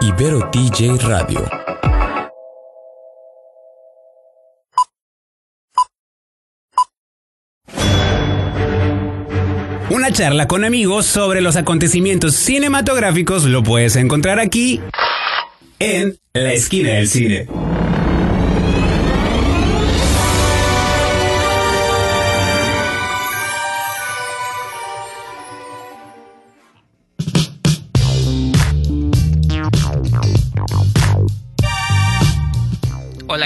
Ibero TJ Radio. Una charla con amigos sobre los acontecimientos cinematográficos lo puedes encontrar aquí en La Esquina del Cine.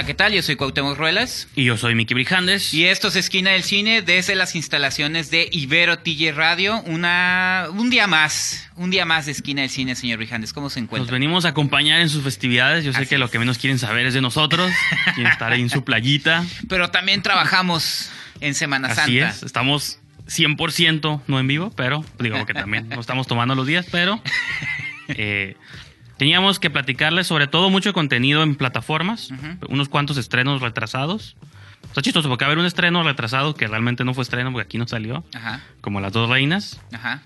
Hola, ¿qué tal? Yo soy Cuauhtémoc Ruelas. Y yo soy Miki Brijandes. Y esto es Esquina del Cine desde las instalaciones de Ibero TJ Radio. Una, un día más, un día más de Esquina del Cine, señor Brijandes. ¿Cómo se encuentra? Nos venimos a acompañar en sus festividades. Yo sé Así que lo que menos quieren saber es de nosotros. quieren estar ahí en su playita. Pero también trabajamos en Semana Así Santa. es. Estamos 100% no en vivo, pero digo que también no estamos tomando los días, pero eh, teníamos que platicarles sobre todo mucho contenido en plataformas, unos cuantos estrenos retrasados. Está chistoso porque va a haber un estreno retrasado que realmente no fue estreno porque aquí no salió, Ajá, como Las Dos Reinas. ajá.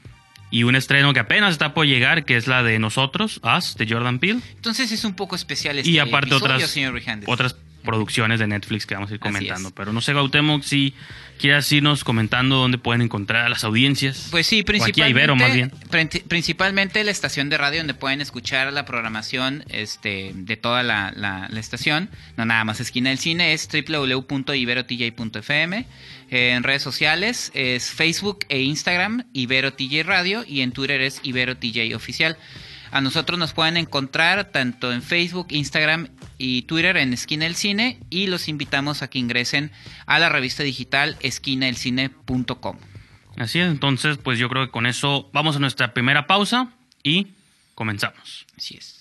Y un estreno que apenas está por llegar, que es la de Nosotros, Us, de Jordan Peele. Entonces es un poco especial este y aparte episodio, otras, señor otras producciones de Netflix que vamos a ir comentando. Pero no sé, Gautemoc, si quieras irnos comentando dónde pueden encontrar a las audiencias. Pues sí, O aquí principalmente, a Ibero, más bien. princi- principalmente la estación de radio donde pueden escuchar la programación este, de toda la, la- la estación, no nada más esquina del cine, es www.iberotj.fm. Eh, en redes sociales es Facebook e Instagram, Ibero TJ Radio, y en Twitter es Ibero TJ Oficial. A nosotros nos pueden encontrar tanto en Facebook, Instagram y Twitter en Esquina del Cine y los invitamos a que ingresen a la revista digital esquinadelcine.com. Así es, entonces pues yo creo que con eso vamos a nuestra primera pausa y comenzamos. Así es.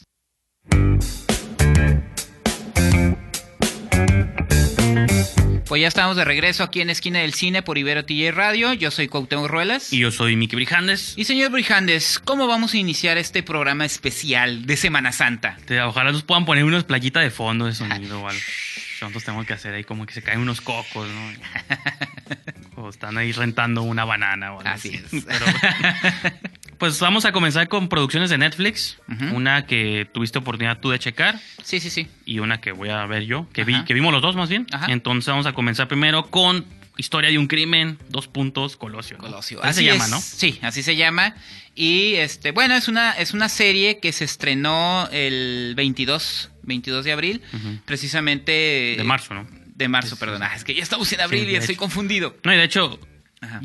Pues ya estamos de regreso aquí en Esquina del Cine por Ibero TJ Radio. Yo soy Cuauhtémoc Ruelas. Y yo soy Miki Brijandes. Y señor Brijandes, ¿cómo vamos a iniciar este programa especial de Semana Santa? Te- ojalá nos puedan poner unas playitas de fondo de sonido o algo. Nosotros tenemos que hacer ahí como que se caen unos cocos, ¿no? o están ahí rentando una banana o algo Así así. es. Pero, pues vamos a comenzar con producciones de Netflix. Una que tuviste oportunidad tú de checar Sí, sí, sí. y una que voy a ver yo, que, vi, que vimos los dos más bien. Ajá. Entonces vamos a comenzar primero con Historia de un crimen, dos puntos, Colosio. ¿no? Colosio. Así se llama. ¿no? Sí, así se llama. Y este, bueno, es una, es una serie que se estrenó el 22, 22 de abril, precisamente. De marzo, ¿no? De marzo, Sí, perdón. sí. Ah, es que ya estamos en abril Sí, y estoy hecho. confundido. No, y de hecho, Ajá.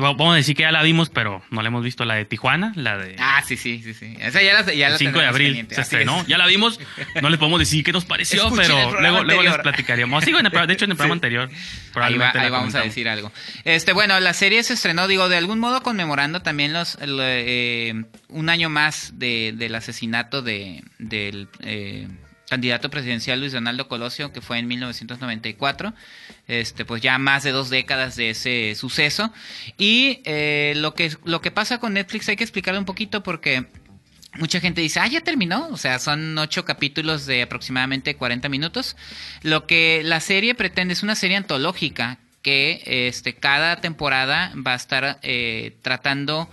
vamos a decir que ya la vimos, pero no la hemos visto, la de Tijuana, la de... Ah, sí, sí, sí, sí. Esa ya la, ya la el 5 de abril se estrenó. es. Ya la vimos. No les podemos decir qué nos pareció, Escuchen pero luego, luego les platicaríamos. Sí, de hecho, en el programa anterior. Ahí, va- ahí vamos a decir algo. Este, bueno, la serie se estrenó, digo, de algún modo conmemorando también los el, eh, un año más de, del asesinato de, del eh, candidato presidencial Luis Donaldo Colosio, que fue en 1994. Este, pues ya más de dos décadas de ese suceso. Y eh, lo que lo que pasa con Netflix hay que explicarlo un poquito porque Mucha gente dice, ah, ya terminó. O sea, son ocho capítulos de aproximadamente 40 minutos. Lo que la serie pretende es una serie antológica que este, cada temporada va a estar eh, tratando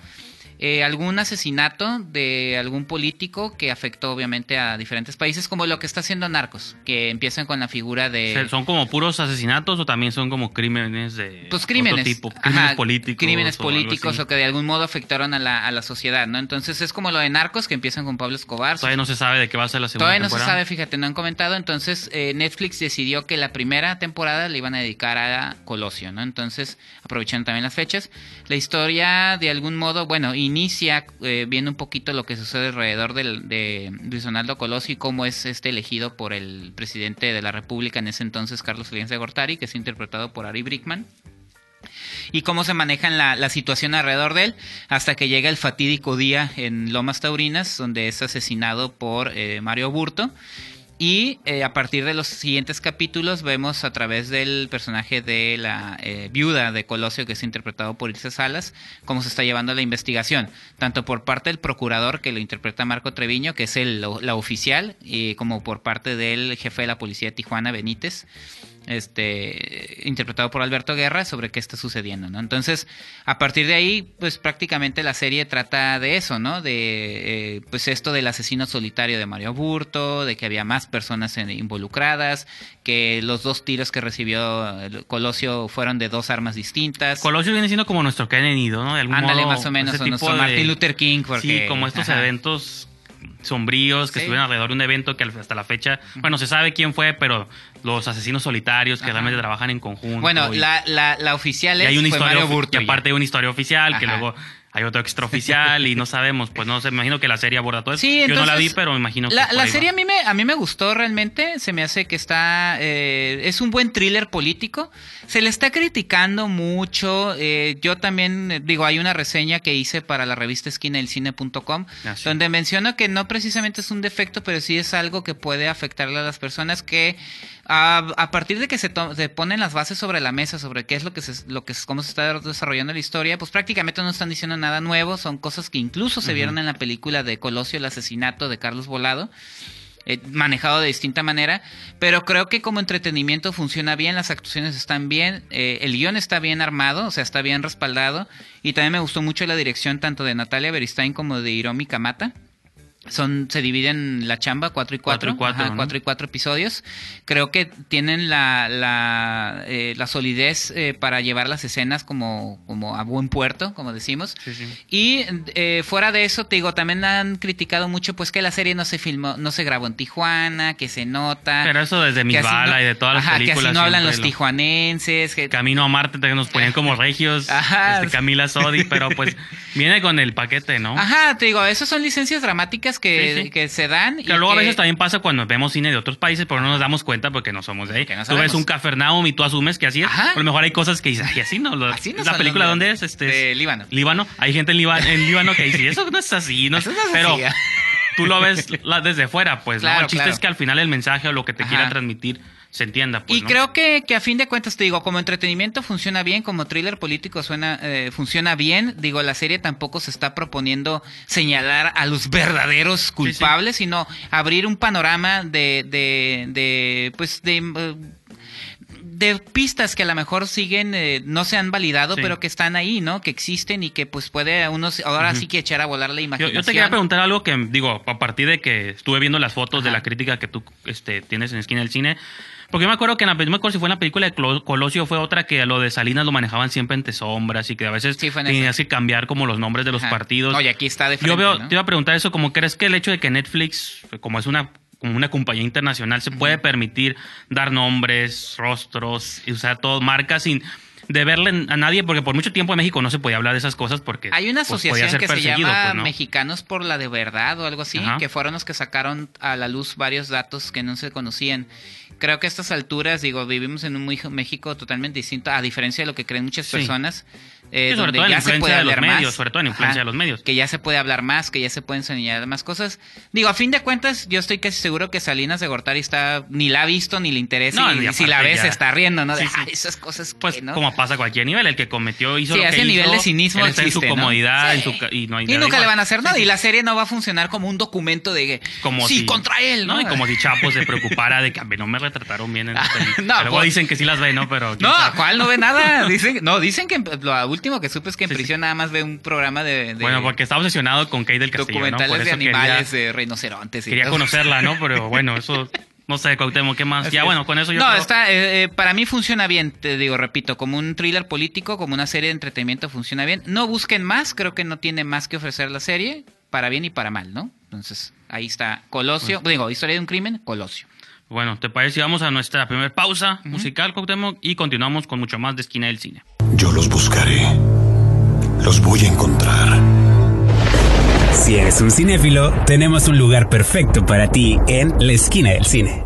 eh, algún asesinato de algún político que afectó obviamente a diferentes países, como lo que está haciendo Narcos, que empiezan con la figura de... ¿Son como puros asesinatos o también son como crímenes de Pues crímenes. otro tipo? Crímenes Ajá, políticos. Crímenes políticos o que de algún modo afectaron a la, a la sociedad, ¿no? Entonces es como lo de Narcos, que empiezan con Pablo Escobar. Todavía no se sabe de qué va a ser la segunda Todavía no se sabe, fíjate, no han comentado. Entonces, eh, Netflix decidió que la primera temporada le iban a dedicar a Colosio, ¿no? Entonces, aprovechando también las fechas. La historia, de algún modo, bueno, inicia eh, viendo un poquito lo que sucede alrededor de Luis Donaldo Colosio y cómo es este elegido por el presidente de la República en ese entonces, Carlos Salinas de Gortari, que es interpretado por Ari Brickman y cómo se maneja la, la situación alrededor de él hasta que llega el fatídico día en Lomas Taurinas donde es asesinado por eh, Mario Burto y eh, a partir de los siguientes capítulos vemos a través del personaje de la eh, viuda de Colosio que es interpretado por Ilse Salas cómo se está llevando la investigación tanto por parte del procurador que lo interpreta Marco Treviño que es el, la oficial y como por parte del jefe de la policía de Tijuana Benítez este interpretado por Alberto Guerra sobre qué está sucediendo, ¿no? Entonces, a partir de ahí, pues prácticamente la serie trata de eso, ¿no? De eh, pues esto del asesino solitario de Mario Burto, de que había más personas involucradas, que los dos tiros que recibió el Colosio fueron de dos armas distintas. Colosio viene siendo como nuestro Kennedy, ¿no? De algún Ándale, modo, más o menos, o nuestro de- Martin Luther King, porque- sí, como estos ajá. eventos sombríos que Sí. estuvieron alrededor de un evento que hasta la fecha, bueno, se sabe quién fue, pero los asesinos solitarios que Ajá. realmente trabajan en conjunto. bueno, y- la, la, la oficial y es hay una fue historia Mario Burto. y aparte hay una historia oficial que luego hay otro extraoficial y no sabemos, pues no sé, me imagino que la serie aborda todo eso. Sí, Yo no la vi, pero me imagino que La, la va. serie a mí, me, a mí me gustó realmente. Se me hace que está. eh, es un buen thriller político. Se le está criticando mucho. eh, yo también, eh, digo, hay una reseña que hice para la revista esquinadelcine.com Ah, sí. donde menciono que no precisamente es un defecto, pero sí es algo que puede afectarle a las personas que. A, a partir de que se, se ponen las bases sobre la mesa sobre qué es lo que se, lo que es- cómo se está desarrollando la historia, pues prácticamente no están diciendo nada nuevo, son cosas que incluso se vieron en la película de Colosio, el asesinato de Carlos Volado, eh, manejado de distinta manera, pero creo que como entretenimiento funciona bien, las actuaciones están bien, eh, el guion está bien armado, o sea, está bien respaldado, y también me gustó mucho la dirección tanto de Natalia Beristain como de Hiromi Kamata. Son, se dividen la chamba cuatro y cuatro, Cuatro y cuatro, ajá, ¿no? cuatro y cuatro episodios. Creo que tienen la, la, eh, la solidez eh, para llevar las escenas como, como a buen puerto, como decimos. Sí, sí. Y eh, fuera de eso, te digo, también han criticado mucho pues que la serie no se filmó, no se grabó en Tijuana, que se nota. Pero eso desde que Mis Bala no- y de todas las ajá, películas. que así no hablan los lo- tijuanenses. Que, Camino a Marte también nos ponían como regios, Ajá. este, Camila Sodi, pero pues viene con el paquete, ¿no? Ajá, te digo, esas son licencias dramáticas que, Sí, sí. que se dan. y Que luego a veces también pasa cuando vemos cine de otros países, pero no nos damos cuenta porque no somos de ahí. No tú ves un Cafarnaum y tú asumes que así es. Ajá. A lo mejor hay cosas que dices, ay, así no. Lo- Así no ¿La película dónde de- es? Este, de Líbano. Líbano. Hay gente en, Líbano que dice, eso no es así. No, Eso no es pero así. tú lo ves desde fuera, pues. ¿no? Claro, El chiste claro. es que al final el mensaje o lo que te Ajá. quiera transmitir se entienda. Pues, y ¿no? creo que, que a fin de cuentas, te digo, como entretenimiento funciona bien, como thriller político suena, eh, funciona bien. Digo, la serie tampoco se está proponiendo señalar a los verdaderos culpables, sino abrir un panorama de, de, de pues, de... eh, de pistas que a lo mejor siguen, eh, no se han validado, Sí. pero que están ahí, ¿no? Que existen y que pues puede uno ahora sí que echar a volar la imaginación. yo te quería preguntar algo que, digo, a partir de que estuve viendo las fotos de la crítica que tú este, tienes en Esquina del Cine, porque yo me acuerdo que en la, no me acuerdo si fue en la película de Colosio fue otra que lo de Salinas lo manejaban siempre entre sombras y que a veces Sí, tenías que cambiar como los nombres de los Ajá. partidos. Oye, aquí está de frente, Yo veo, ¿no? te iba a preguntar eso, como crees que el hecho de que Netflix, como es una como una compañía internacional, se puede permitir dar nombres, rostros, y usar todo, marcas sin deberle a nadie, porque por mucho tiempo en México no se podía hablar de esas cosas porque Hay una pues, asociación que se llama pues, ¿no? Mexicanos por la de Verdad o algo así, Ajá. que fueron los que sacaron a la luz varios datos que no se conocían. Creo que a estas alturas, digo, vivimos en un México totalmente distinto, a diferencia de lo que creen muchas Sí. Eh, sobre donde todo en la ya se de los medios, sobre todo en la influencia de los medios. Que ya se puede hablar más, que ya se pueden señalar más cosas. Digo, a fin de cuentas, yo estoy casi seguro que Salinas de Gortari está, ni la ha visto, ni le interesa, No, y, y si la ves ya- se está riendo, ¿no? De, Sí, sí. "Ah, esas cosas Pues que, ¿no? como pasa a cualquier nivel, el que cometió hizo Sí, lo que ese hizo, nivel de cinismo él está en su comodidad en su y no hay Y nunca igual. le van a hacer nada. Y la serie no va a funcionar como un documento de como sí, si, contra él, ¿no? Y como si Chapo se preocupara de que no me retrataron bien en esta película. No, Pero luego pues- dicen que sí las ve, ¿no? Pero No. ¿cuál no ve nada? Dicen, no, dicen que lo último que supe es que en Sí, sí. prisión nada más ve un programa de, de Bueno, porque está obsesionado con Kate del Castillo, documentales de quería- animales, de rinocerontes. y Quería todo. conocerla, ¿no? Pero bueno, eso no sé, Cuauhtémoc, ¿qué más? Así ya es. bueno, con eso yo No, creo- está, eh, eh, para mí funciona bien, te digo, repito, como un thriller político, como una serie de entretenimiento funciona bien. No busquen más, creo que no tiene más que ofrecer la serie, para bien y para mal, ¿no? Entonces, ahí está Colosio, Pues digo, historia de un crimen, Colosio. Bueno, ¿te parece si vamos a nuestra primera pausa musical, Cuauhtémoc? Y continuamos con mucho más de Esquina del Cine. Yo los buscaré. Los voy a encontrar. Si eres un cinéfilo, tenemos un lugar perfecto para ti en la esquina del cine.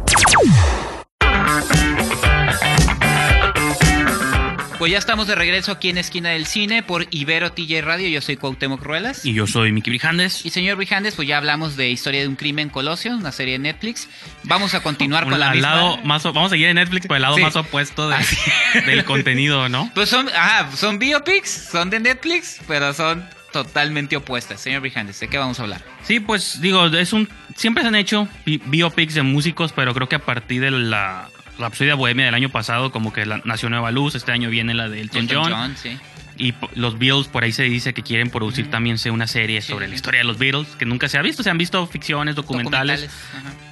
Pues ya estamos de regreso aquí en Esquina del Cine por Ibero TJ Radio. Yo soy Cuauhtémoc Ruelas. Y yo soy Miki Brijandes. Y señor Brijandes, pues ya hablamos de Historia de un Crimen Colosio, una serie de Netflix. Vamos a continuar Un- con la al misma. lado más, o- vamos a seguir en Netflix por el lado Sí. más opuesto de- del contenido, ¿no? Pues son, ajá, son biopics, son de Netflix, pero son totalmente opuestas. Señor Brijandes, ¿de qué vamos a hablar? Sí, pues digo, es un siempre se han hecho bi- biopics de músicos, pero creo que a partir de la Rhapsody Bohemia del año pasado como que la, nació Nueva Luz, este año viene la de Elton, Elton John. John, sí. Y los Beatles, por ahí se dice que quieren producir también una serie Sí, sobre sí. la historia de los Beatles, que nunca se ha visto. Se han visto ficciones, documentales.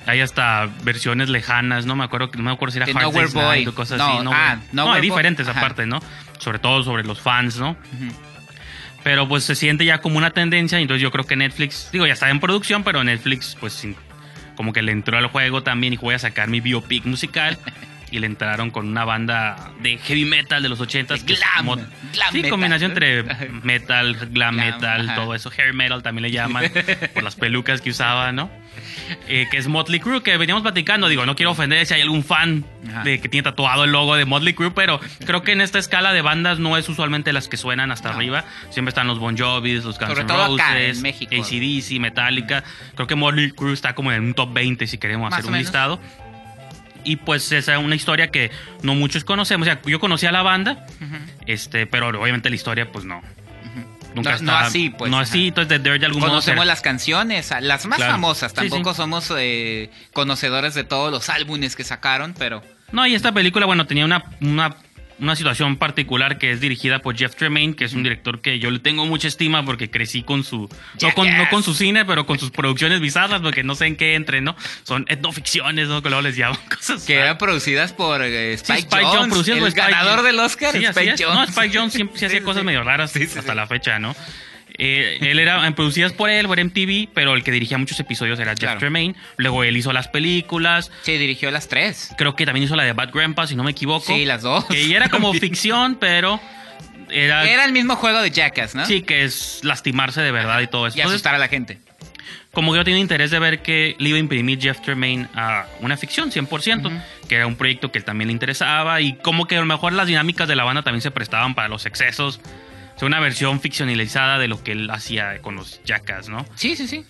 Hay hasta versiones lejanas, no me acuerdo, no me acuerdo si era Hard Nowhere Boy. o cosas No, así. ah, no, hay Boy, diferentes aparte, ¿no? Sobre todo sobre los fans, ¿no? Pero pues se siente ya como una tendencia, y entonces yo creo que Netflix, digo, ya está en producción, pero Netflix pues como que le entró al juego también y voy a sacar mi biopic musical. y le entraron con una banda de heavy metal de los 80 De glam, glam sí, metal. combinación entre metal, glam, Glam, metal, ajá. todo eso. Hair metal también le llaman por las pelucas que usaba, ¿no? Eh, que es Motley Crue, que veníamos platicando. Digo, no quiero ofender si hay algún fan Ajá. de que tiene tatuado el logo de Motley Crue, pero creo que en esta escala de bandas no es usualmente las que suenan hasta No. arriba. Siempre están los Bon Jovis, los Guns N' Roses. ACDC, Metallica. Creo que Motley Crue está como en un top 20 si queremos Más hacer un menos. listado. Y pues esa es una historia que no muchos conocemos. O sea, yo conocía la banda, este, pero obviamente la historia, pues no. Nunca No- no así, pues, No ajá. así, entonces de Dirt de algún. Conocemos las canciones, las más Claro. famosas. Sí, Tampoco sí. somos eh, conocedores de todos los álbumes que sacaron, pero No, y esta película, bueno, tenía una, una, una situación particular que es dirigida por Jeff Tremaine, que es un director que yo le tengo mucha estima porque crecí con su... No con, no con su cine, pero con sus producciones bizarras, porque no sé en qué entre, ¿no? Son etnoficciones, ¿no? Que luego les llaman cosas. que eran producidas por eh, Sí, Spike, Jones, el por Spike ganador Jones. del Oscar, Sí, Spike es. Jones. No, Spike Jones siempre sí hacía cosas medio raras hasta la fecha, ¿no? Eh, él era producidas por él, por MTV, pero el que dirigía muchos episodios era Jeff. Tremaine. Luego él hizo las películas. Sí, dirigió las tres. Creo que también hizo la de Bad Grandpa, si no me equivoco. Sí, las dos. Que era como ficción, pero era, Era el mismo juego de Jackass, ¿no? sí que es lastimarse de verdad y todo eso. Y Entonces, asustar a la gente. como que yo tenía interés de ver que le iba a imprimir Jeff Tremaine a una ficción 100%, que era un proyecto que él también le interesaba y como que a lo mejor las dinámicas de la banda también se prestaban para los excesos. O sea, una versión ficcionalizada de lo que él hacía con los Jackass, ¿no? Sí, sí, sí.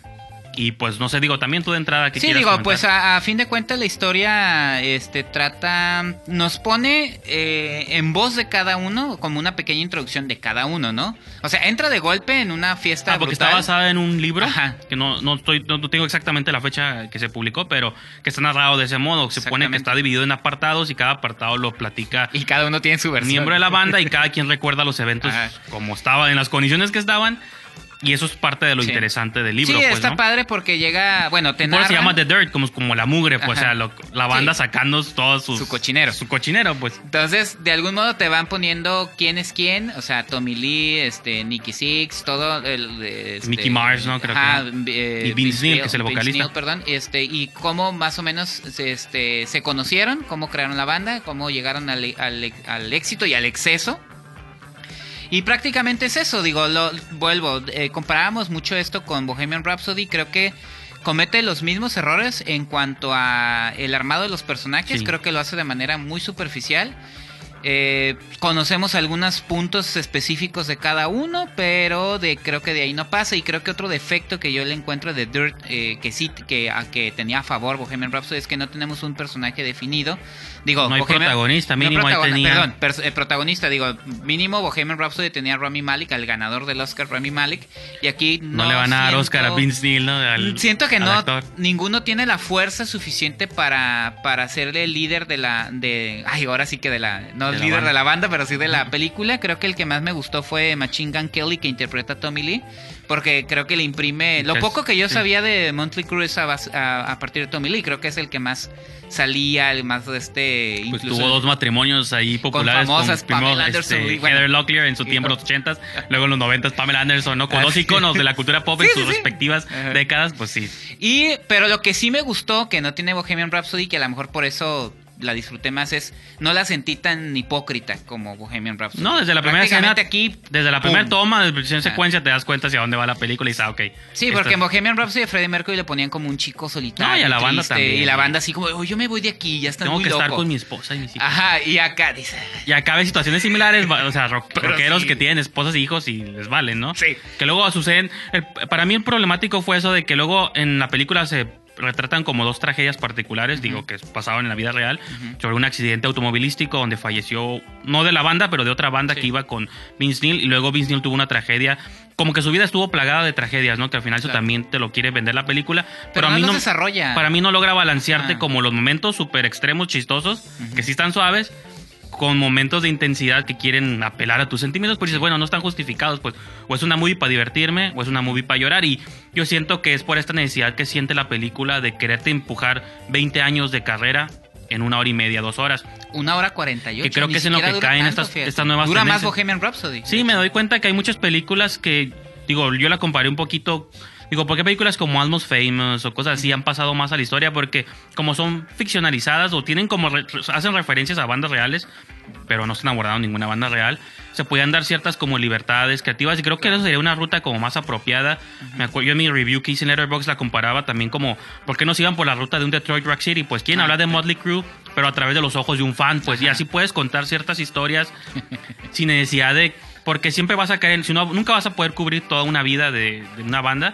Y pues no sé, digo, también tú de entrada que Sí, digo, pues a, a fin de cuentas la historia este trata nos pone eh, en voz de cada uno como una pequeña introducción de cada uno, ¿no? O sea, entra de golpe en una fiesta Ah, porque brutal. está basada en un libro Ajá. que no, no estoy no, no tengo exactamente la fecha que se publicó, pero que está narrado de ese modo. Se pone que está dividido en apartados y cada apartado lo platica y cada uno tiene su versión. miembro de la banda y cada quien recuerda los eventos Ajá. como estaban, en las condiciones que estaban. Y eso es parte de lo Sí. interesante del libro. sí, pues, está ¿no? padre porque llega, bueno, te Por eso se narran- llama The Dirt, como, como la mugre, pues, o sea, lo- la banda Sí. sacando todos sus... Su cochinero. Su cochinero, pues. Entonces, de algún modo te van poniendo quién es quién, o sea, Tommy Lee, este, Nicky Six, todo el... este, Mickey Mars, ¿no? Creo que ajá, eh, Y Vince Neil, que es el Vince vocalista. Neil, perdón, este, y cómo más o menos se, este, se conocieron, cómo crearon la banda, cómo llegaron al, al- al éxito y al exceso. Y prácticamente es eso, digo, lo, vuelvo, eh, comparábamos mucho esto con Bohemian Rhapsody, creo que comete los mismos errores en cuanto a el armado de los personajes, Sí. creo que lo hace de manera muy superficial. Eh, conocemos algunos puntos específicos de cada uno, pero de creo que de ahí no pasa. Y creo que otro defecto que yo le encuentro de Dirt, eh, que sí, que, a, que tenía a favor Bohemian Rhapsody, es que no tenemos un personaje definido. Digo, No hay Bohemian- protagonista, mínimo tenía- Perdón, eh, protagonista, digo, mínimo Bohemian Rhapsody tenía a Rami Malek, al ganador del Oscar Rami Malek. Y aquí No, no, le van a dar siento- Oscar a Vince Neil, ¿no? Al- Siento que al no, actor. ninguno tiene la fuerza suficiente para, para ser el líder de la, de, ay, ahora sí que de la, no el líder banda. de la banda, pero sí de la película. Creo que el que más me gustó fue Machine Gun Kelly, que interpreta a Tommy Lee, porque creo que le imprime, lo Es- poco que yo sí. sabía de Monthly a, bas- a, a partir de Tommy Lee, creo que es el que más salía, el más de este, Pues tuvo dos matrimonios ahí populares. famosas, primero, Pamela Anderson este, y, bueno, Heather Locklear en su tiempo, en los 80s. Luego en los 90s, Pamela Anderson, ¿no? Con Ah, dos sí. iconos de la cultura pop en sus sí, respectivas décadas, pues sí. Y, pero lo que sí me gustó, que no tiene Bohemian Rhapsody, que a lo mejor por eso la disfruté más, es no la sentí tan hipócrita como Bohemian Rhapsody. No, desde la primera escena, aquí, desde la primera toma, desde en Ah. secuencia, te das cuenta hacia dónde va la película y dices, ah, ok. Sí, porque en Bohemian Rhapsody a Freddie Mercury le ponían como un chico solitario. No, y a la banda también. Y la banda así como, oh, yo me voy de aquí, ya están Tengo muy que estar loco". con mi esposa y mis hijos. Ajá, y acá dice... Y acá ves situaciones similares, o sea, rock- rockeros sí. que tienen esposas y hijos y les valen, ¿no? Sí. Que luego suceden. el- para mí el problemático fue eso de que luego en la película se retratan como dos tragedias particulares, digo, que pasaban en la vida real, sobre un accidente automovilístico donde falleció, no de la banda, pero de otra banda que iba con Vince Neil, y luego Vince Neil tuvo una tragedia como que su vida estuvo plagada de tragedias, ¿no? Que al final eso también te lo quiere vender la película. Pero, a mí no, desarrolla. Para mí no logra balancearte ah. como los momentos súper extremos, chistosos, que sí están suaves, con momentos de intensidad que quieren apelar a tus sentimientos, pues dices, bueno, no están justificados, pues o es una movie para divertirme o es una movie para llorar y yo siento que es por esta necesidad que siente la película de quererte empujar 20 años de carrera en una hora y media, dos horas. Una hora cuarenta y ocho. Que creo que es en lo que caen estas, estas nuevas Dura más Bohemian Rhapsody. Sí, me doy cuenta que hay muchas películas que, digo, yo la comparé un poquito Digo, porque películas como Almost Famous o cosas así han pasado más a la historia? Porque como son ficcionalizadas o tienen como hacen referencias a bandas reales, pero no se han abordado ninguna banda real, se pueden dar ciertas como libertades creativas y creo que eso sería una ruta como más apropiada. Me acuerdo yo en mi review que hice en Letterboxd la comparaba también como ¿por qué no sigan por la ruta de un Detroit Rock City? Pues quién habla de Motley Crue, pero a través de los ojos de un fan, pues y así puedes contar ciertas historias sin necesidad de porque siempre vas a caer, si no, nunca vas a poder cubrir toda una vida de una banda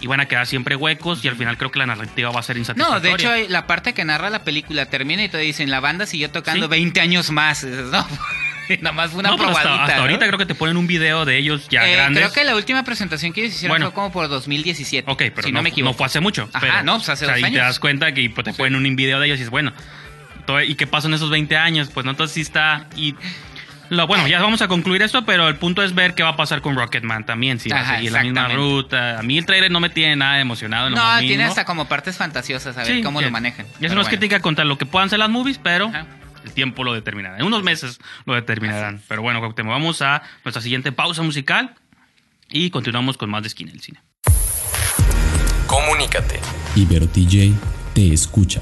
y van a quedar siempre huecos y al final creo que la narrativa va a ser insatisfactoria. No, de hecho la parte que narra la película termina y te dicen, la banda siguió tocando 20 años más. No, nada más una no, probadita. Hasta, ahorita creo que te ponen un video de ellos ya eh, grandes. Creo que la última presentación que ellos hicieron fue como por 2017. Ok, pero no, me equivoco. no fue hace mucho. Ajá, no, pues hace dos años. Y te das cuenta que pues, te ponen un video de ellos y dices, bueno, ¿y qué pasó en esos 20 años? Pues no, entonces sí está... Y bueno, ya vamos a concluir esto, pero el punto es ver qué va a pasar con Rocketman también, si va a seguir la misma ruta. A mí el trailer no me tiene nada emocionado. no, tiene hasta como partes fantasiosas, a ver cómo lo manejan. Y eso no es crítica contra lo que puedan ser las movies, pero el tiempo lo determinará. En unos meses lo determinarán. Pero bueno, vamos a nuestra siguiente pausa musical y continuamos con más de Skin el Cine. Comunícate. Ibero TJ te escucha.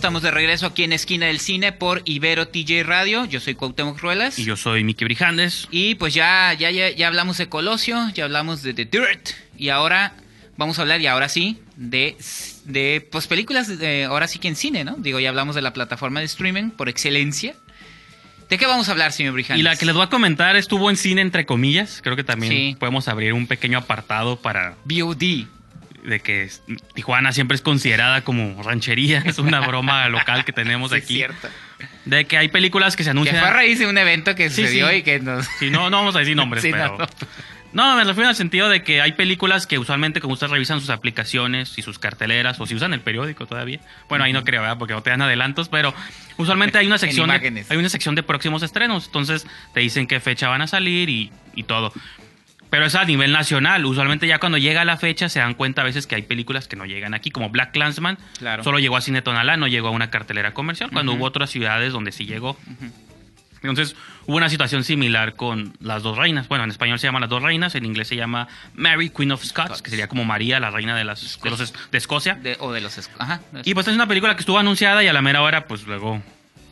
Estamos de regreso aquí en Esquina del Cine por Ibero TJ Radio. Yo soy Cuauhtémoc Ruelas. Y yo soy Miki Brijandes. Y pues ya, ya, ya, ya hablamos de Colosio, ya hablamos de The Dirt. Y ahora vamos a hablar, y ahora sí, de, de pues películas, de, ahora sí que en cine, ¿no? Digo, ya hablamos de la plataforma de streaming por excelencia. ¿De qué vamos a hablar, señor Brijandes? Y la que les voy a comentar estuvo en cine, entre comillas. Creo que también Sí. podemos abrir un pequeño apartado para VOD. De que es- Tijuana siempre es considerada como ranchería. Es una broma local que tenemos Sí, es aquí. cierto. De que hay películas que se Que anuncian. fue a raíz de un evento que Sí, sucedió sí. y que nos... Sí, no, no vamos a decir nombres, pero. no. No, me refiero al sentido de que hay películas que usualmente como ustedes revisan sus aplicaciones y sus carteleras o si usan el periódico todavía. Bueno, ahí no creo, ¿verdad? Porque no te dan adelantos, pero usualmente hay una sección de, hay una sección de próximos estrenos, entonces te dicen qué fecha van a salir y, y todo. Pero es a nivel nacional. Usualmente ya cuando llega la fecha se dan cuenta a veces que hay películas que no llegan aquí, como Black Clansman. Claro. Solo llegó a Cine Tonalá, no llegó a una cartelera comercial, cuando hubo otras ciudades donde sí llegó. Entonces hubo una situación similar con Las Dos Reinas. Bueno, en español se llama Las Dos Reinas, en inglés se llama Mary, Queen of Scots, Scots. que sería como María, la reina de, las, de, los de Escocia. de- o de los... Ajá. Y pues es una película que estuvo anunciada y a la mera hora, pues luego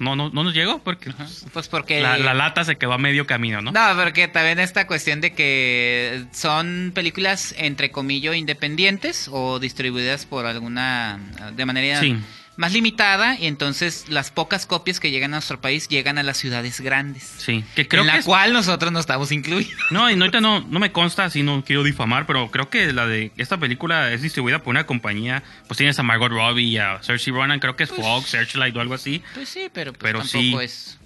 no, no, no nos llegó porque pues, Pues porque... la, la lata se quedó a medio camino, ¿no? No, porque también esta cuestión de que son películas entre comillas independientes o distribuidas por alguna de manera Sí. Más limitada y entonces las pocas copias que llegan a nuestro país llegan a las ciudades grandes. Sí, que creo en la es- cual nosotros no estamos incluidos. No, y no, ahorita no, no me consta, así no quiero difamar, pero creo que la de esta película es distribuida por una compañía, pues tienes a Margot Robbie y a Saoirse Ronan, creo que es Pues- Fox, Searchlight o algo así. Pues sí, pero, pues Pero tampoco sí. es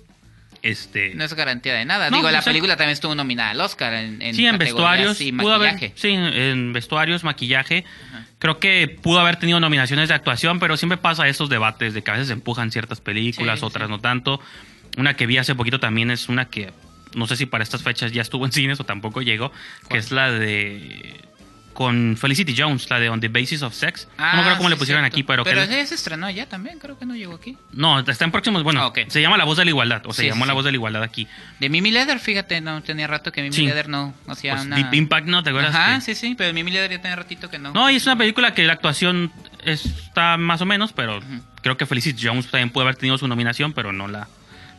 Este, no es garantía de nada. No, Digo, la o sea- película también estuvo nominada al Oscar en, en sí, en vestuarios, y pudo haber, maquillaje. sí, en vestuarios, maquillaje. Creo que pudo haber tenido nominaciones de actuación, pero siempre pasa estos debates de que a veces se empujan ciertas películas, Sí, otras sí. no tanto. Una que vi hace poquito también es una que no sé si para estas fechas ya estuvo en cines o tampoco llegó, que es la de con Felicity Jones, la de On the Basis of Sex. no me Ah, acuerdo cómo le pusieron cierto. aquí, pero, Pero que se estrenó ya también, creo que no llegó aquí. no, está en próximos, bueno, Ah, se llama La Voz de la Igualdad, o se Sí, llamó sí, La. Voz de la Igualdad aquí. De Mimi Leather, fíjate, no tenía rato que Mimi. Leather no hacía Pues, una... Deep Impact, ¿no? ¿Te acuerdas? Ajá, que- sí, sí, pero Mimi Leather ya tenía ratito que no. No, y es una película que la actuación está más o menos, pero creo que Felicity Jones también puede haber tenido su nominación, pero no la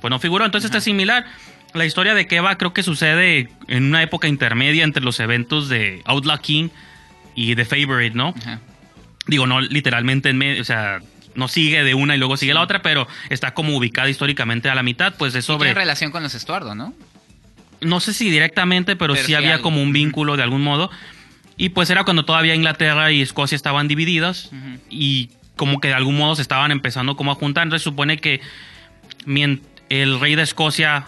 pues no figuró. Entonces está similar. La historia de Keva creo que sucede en una época intermedia entre los eventos de Outlaw King y The Favorite, ¿no? Ajá. Digo, no literalmente en medio, o sea, no sigue de una y luego sigue la otra, pero está como ubicada históricamente a la mitad, pues es sobre Tiene relación con los Estuardo, ¿no? no sé si directamente, pero, Pero sí sí había algo. como un vínculo de algún modo. Y pues era cuando todavía Inglaterra y Escocia estaban divididas y como que de algún modo se estaban empezando como a juntar. Entonces supone que el rey de Escocia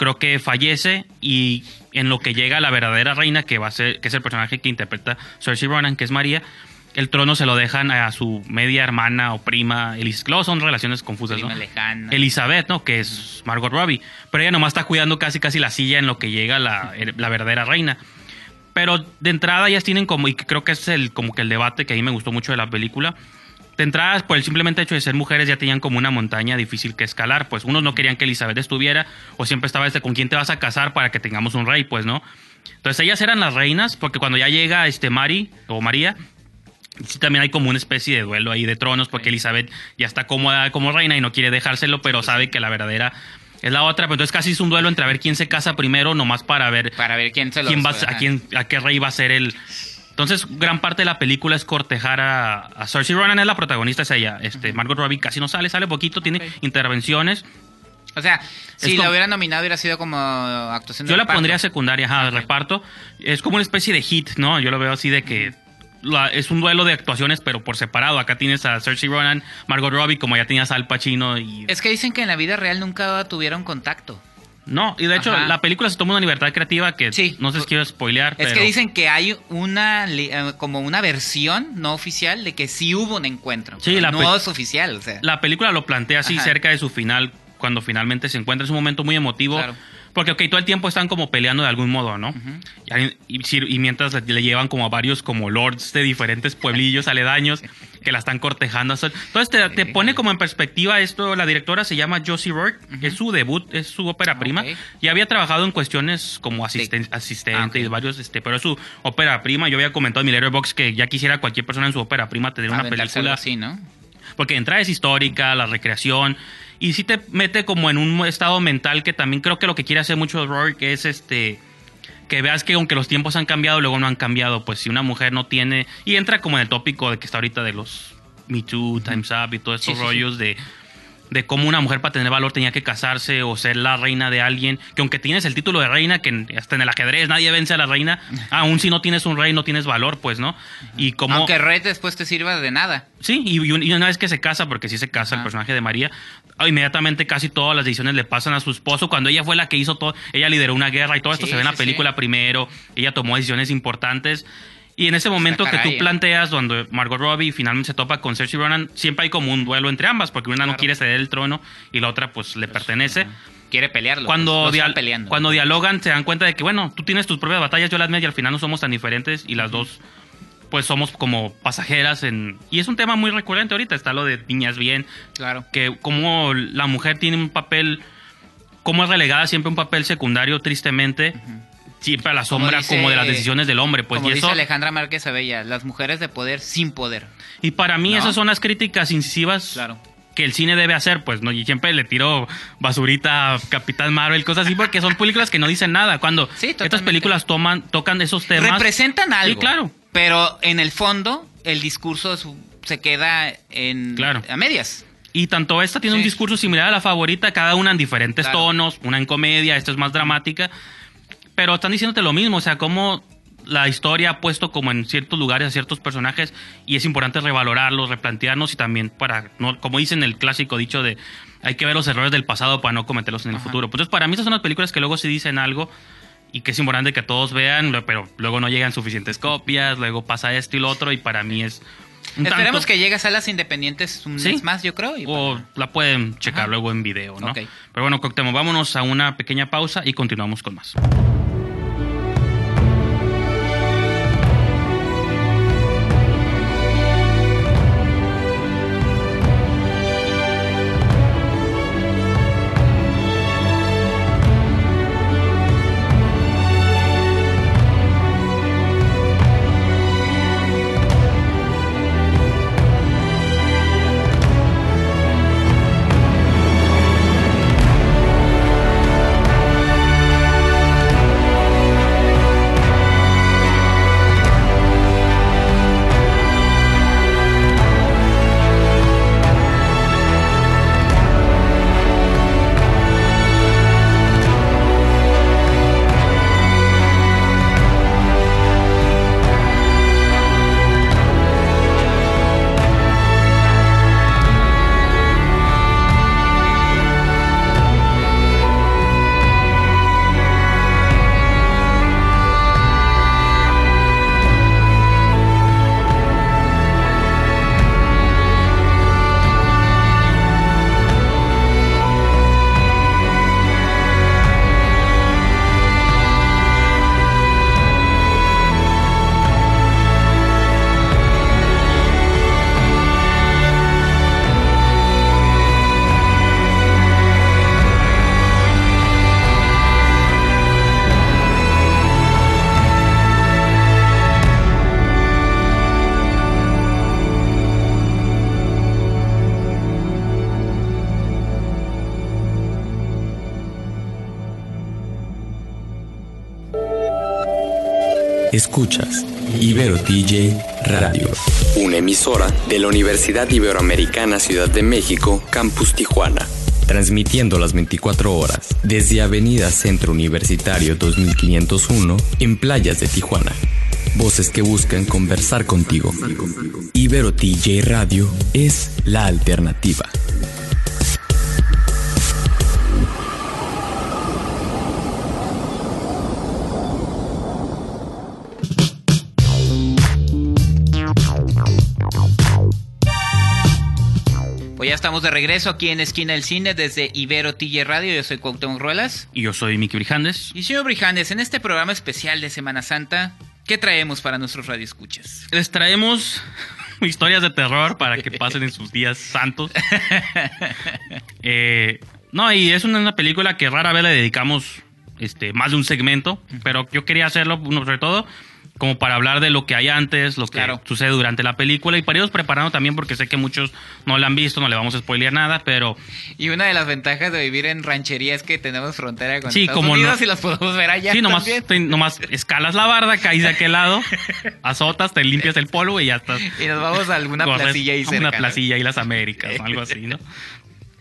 creo que fallece y en lo que llega la verdadera reina, que va a ser, que es el personaje que interpreta Cersei Ronan, que es María, el trono se lo dejan a su media hermana o prima, Elis luego son relaciones confusas, Prima ¿no? lejana. Elizabeth, ¿no? Que es Margot Robbie. Pero ella nomás está cuidando casi casi la silla en lo que llega la, la verdadera reina. Pero de entrada ellas tienen como, y creo que es el, como que el debate que a mí me gustó mucho de la película. De entrada, por el simplemente hecho de ser mujeres, ya tenían como una montaña difícil que escalar. Pues unos no querían que Elizabeth estuviera, o siempre estaba este, ¿con quién te vas a casar para que tengamos un rey? Pues, ¿no? Entonces ellas eran las reinas, porque cuando ya llega este Mari o María, sí también hay como una especie de duelo ahí de tronos, porque Elizabeth ya está cómoda como reina y no quiere dejárselo, pero sabe que la verdadera es la otra. Pero entonces casi es un duelo entre a ver quién se casa primero, nomás para ver Para ver quién se lo quién va, a, quién, a qué rey va a ser el... Entonces, gran parte de la película es cortejar a, a Cersei Ronan, es la protagonista, es ella. Este, Margot Robbie casi no sale, sale poquito, tiene intervenciones. O sea, si como- la hubiera nominado hubiera sido como actuación de Yo la pondría secundaria, ajá, de reparto. Es como una especie de hit, ¿no? Yo lo veo así de que la- es un duelo de actuaciones, pero por separado. Acá tienes a Cersei Ronan, Margot Robbie, como ya tenías a Al Pacino y... Es que dicen que en la vida real nunca tuvieron contacto. No, y de hecho Ajá. la película se toma una libertad creativa que Sí. no sé si quiero spoilear, Es pero... que dicen que hay una eh, como una versión no oficial de que sí hubo un encuentro. Sí, pero la no es oficial, o sea. La película lo plantea así Ajá. cerca de su final, cuando finalmente se encuentra. Es un momento muy emotivo. Claro. Porque, ok, todo el tiempo están como peleando de algún modo, ¿no? y, y si- y mientras le, le llevan como a varios como lords de diferentes pueblillos aledaños que la están cortejando. Entonces te, te pone como en perspectiva esto. La directora se llama Josie Rourke. Es su debut, es su ópera prima. Ok. Y había trabajado en cuestiones como asisten- asistente Ah, ok. y varios, este, pero es su ópera prima. Yo había comentado en mi Letterboxd que ya quisiera cualquier persona en su ópera prima tener una película así, ¿no? Porque entrada es histórica, la recreación, y sí te mete como en un estado mental que también creo que lo que quiere hacer mucho que es este que veas que aunque los tiempos han cambiado, luego no han cambiado, pues si una mujer no tiene, y entra como en el tópico de que está ahorita de los Me Too, Time's Up y todos estos Sí, sí, sí. rollos de de cómo una mujer para tener valor tenía que casarse o ser la reina de alguien, que aunque tienes el título de reina, que hasta en el ajedrez nadie vence a la reina, aún si no tienes un rey no tienes valor, pues, ¿no? Y como... Aunque Red después te sirva de nada. Sí, y, un- y una vez que se casa, porque sí se casa el personaje de María, ah, inmediatamente casi todas las decisiones le pasan a su esposo. Cuando ella fue la que hizo todo, ella lideró una guerra y todo esto se ve en la sí, película sí. primero, ella tomó decisiones importantes. Y en ese momento que tú eh. planteas, donde Margot Robbie finalmente se topa con Cersei Ronan, siempre hay como un duelo entre ambas, porque una no quiere ceder el trono y la otra pues le pertenece. Quiere pelearlo. Cuando, pues, peleando. cuando dialogan se dan cuenta de que, bueno, tú tienes tus propias batallas, yo las mías y al final no somos tan diferentes y las dos pues somos como pasajeras en... Y es un tema muy recurrente ahorita, está lo de niñas bien, Claro. que como la mujer tiene un papel, como es relegada siempre un papel secundario tristemente, siempre a la sombra dice- como de las decisiones del hombre, pues Como y dice eso... Alejandra Márquez Abella, las mujeres de poder sin poder. Y para mí ¿No? esas son las críticas incisivas Claro. que el cine debe hacer, pues, ¿no? Y siempre le tiro basurita a Capitán Marvel, cosas así, porque son películas que no dicen nada. Cuando Sí, estas películas toman, tocan esos temas. Representan algo. Sí, claro. Pero en el fondo, el discurso se queda en Claro. a medias. Y tanto esta tiene un discurso similar a la favorita, cada una en diferentes Claro. tonos, una en comedia, esta es más dramática, pero están diciéndote lo mismo, o sea, cómo la historia ha puesto como en ciertos lugares a ciertos personajes y es importante revalorarlos, replantearnos y también para, no, como dicen el clásico dicho de hay que ver los errores del pasado para no cometerlos en el Ajá. futuro. Pues, Entonces, para mí esas son las películas que luego sí dicen algo y que es importante que todos vean, pero luego no llegan suficientes copias, luego pasa esto y lo otro y para mí es... un Esperemos tanto- que llegue a salas independientes un Sí. mes más, yo creo. y o para- la pueden checar Ajá. luego en video, ¿no? Ok. Pero bueno, Coctemo, vámonos a una pequeña pausa y continuamos con más. Escuchas Ibero DJ Radio. Una emisora de la Universidad Iberoamericana Ciudad de México, Campus Tijuana. Transmitiendo las 24 horas desde Avenida Centro Universitario 2501 en playas de Tijuana. Voces que buscan conversar contigo. Ibero DJ Radio es la alternativa. Estamos de regreso aquí en Esquina del Cine desde Ibero TJ Radio. Yo soy Cuauhtémoc Ruelas. Y yo soy Miki Brijandes. Y señor Brijandes, en este programa especial de Semana Santa, ¿qué traemos para nuestros radioescuchas? Les traemos historias de terror para que pasen en sus días santos. Eh, no, y es una, una película que rara vez le dedicamos este, más de un segmento, pero yo quería hacerlo, uno, sobre todo, como para hablar de lo que hay antes, lo que Claro. sucede durante la película y para irnos preparando también porque sé que muchos no la han visto, no le vamos a spoilear nada, pero Y una de las ventajas de vivir en ranchería es que tenemos frontera con Sí, Estados como Unidos no- y las podemos ver allá sí, nomás, también. te- nomás escalas la barda, caes de aquel lado, azotas, te limpias el polvo y ya estás. Y nos vamos a alguna corres placilla ahí cerca. una placilla y las Américas o algo así, ¿no?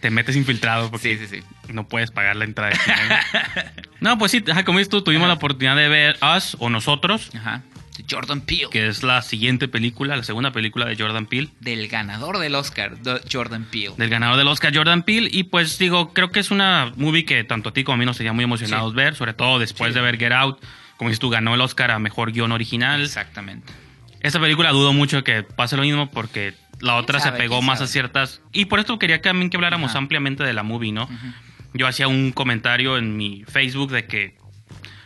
Te metes infiltrado porque Sí, sí, sí. no puedes pagar la entrada. no, pues sí, como dices tú, tuvimos la oportunidad de ver Us o Nosotros, Ajá. Jordan Peele. que es la siguiente película, la segunda película de Jordan Peele. Del ganador del Oscar, Jordan Peele. del ganador del Oscar Jordan Peele y pues digo creo que es una movie que tanto a ti como a mí nos sería muy emocionados Sí. ver sobre todo después de ver Get Out como dices tú ganó el Oscar a mejor guion original Exactamente. esta película dudo mucho que pase lo mismo porque la otra sabe? se pegó ¿Quién más a ciertas y por esto quería también que habláramos Ajá. ampliamente de la movie no yo hacía un comentario en mi Facebook de que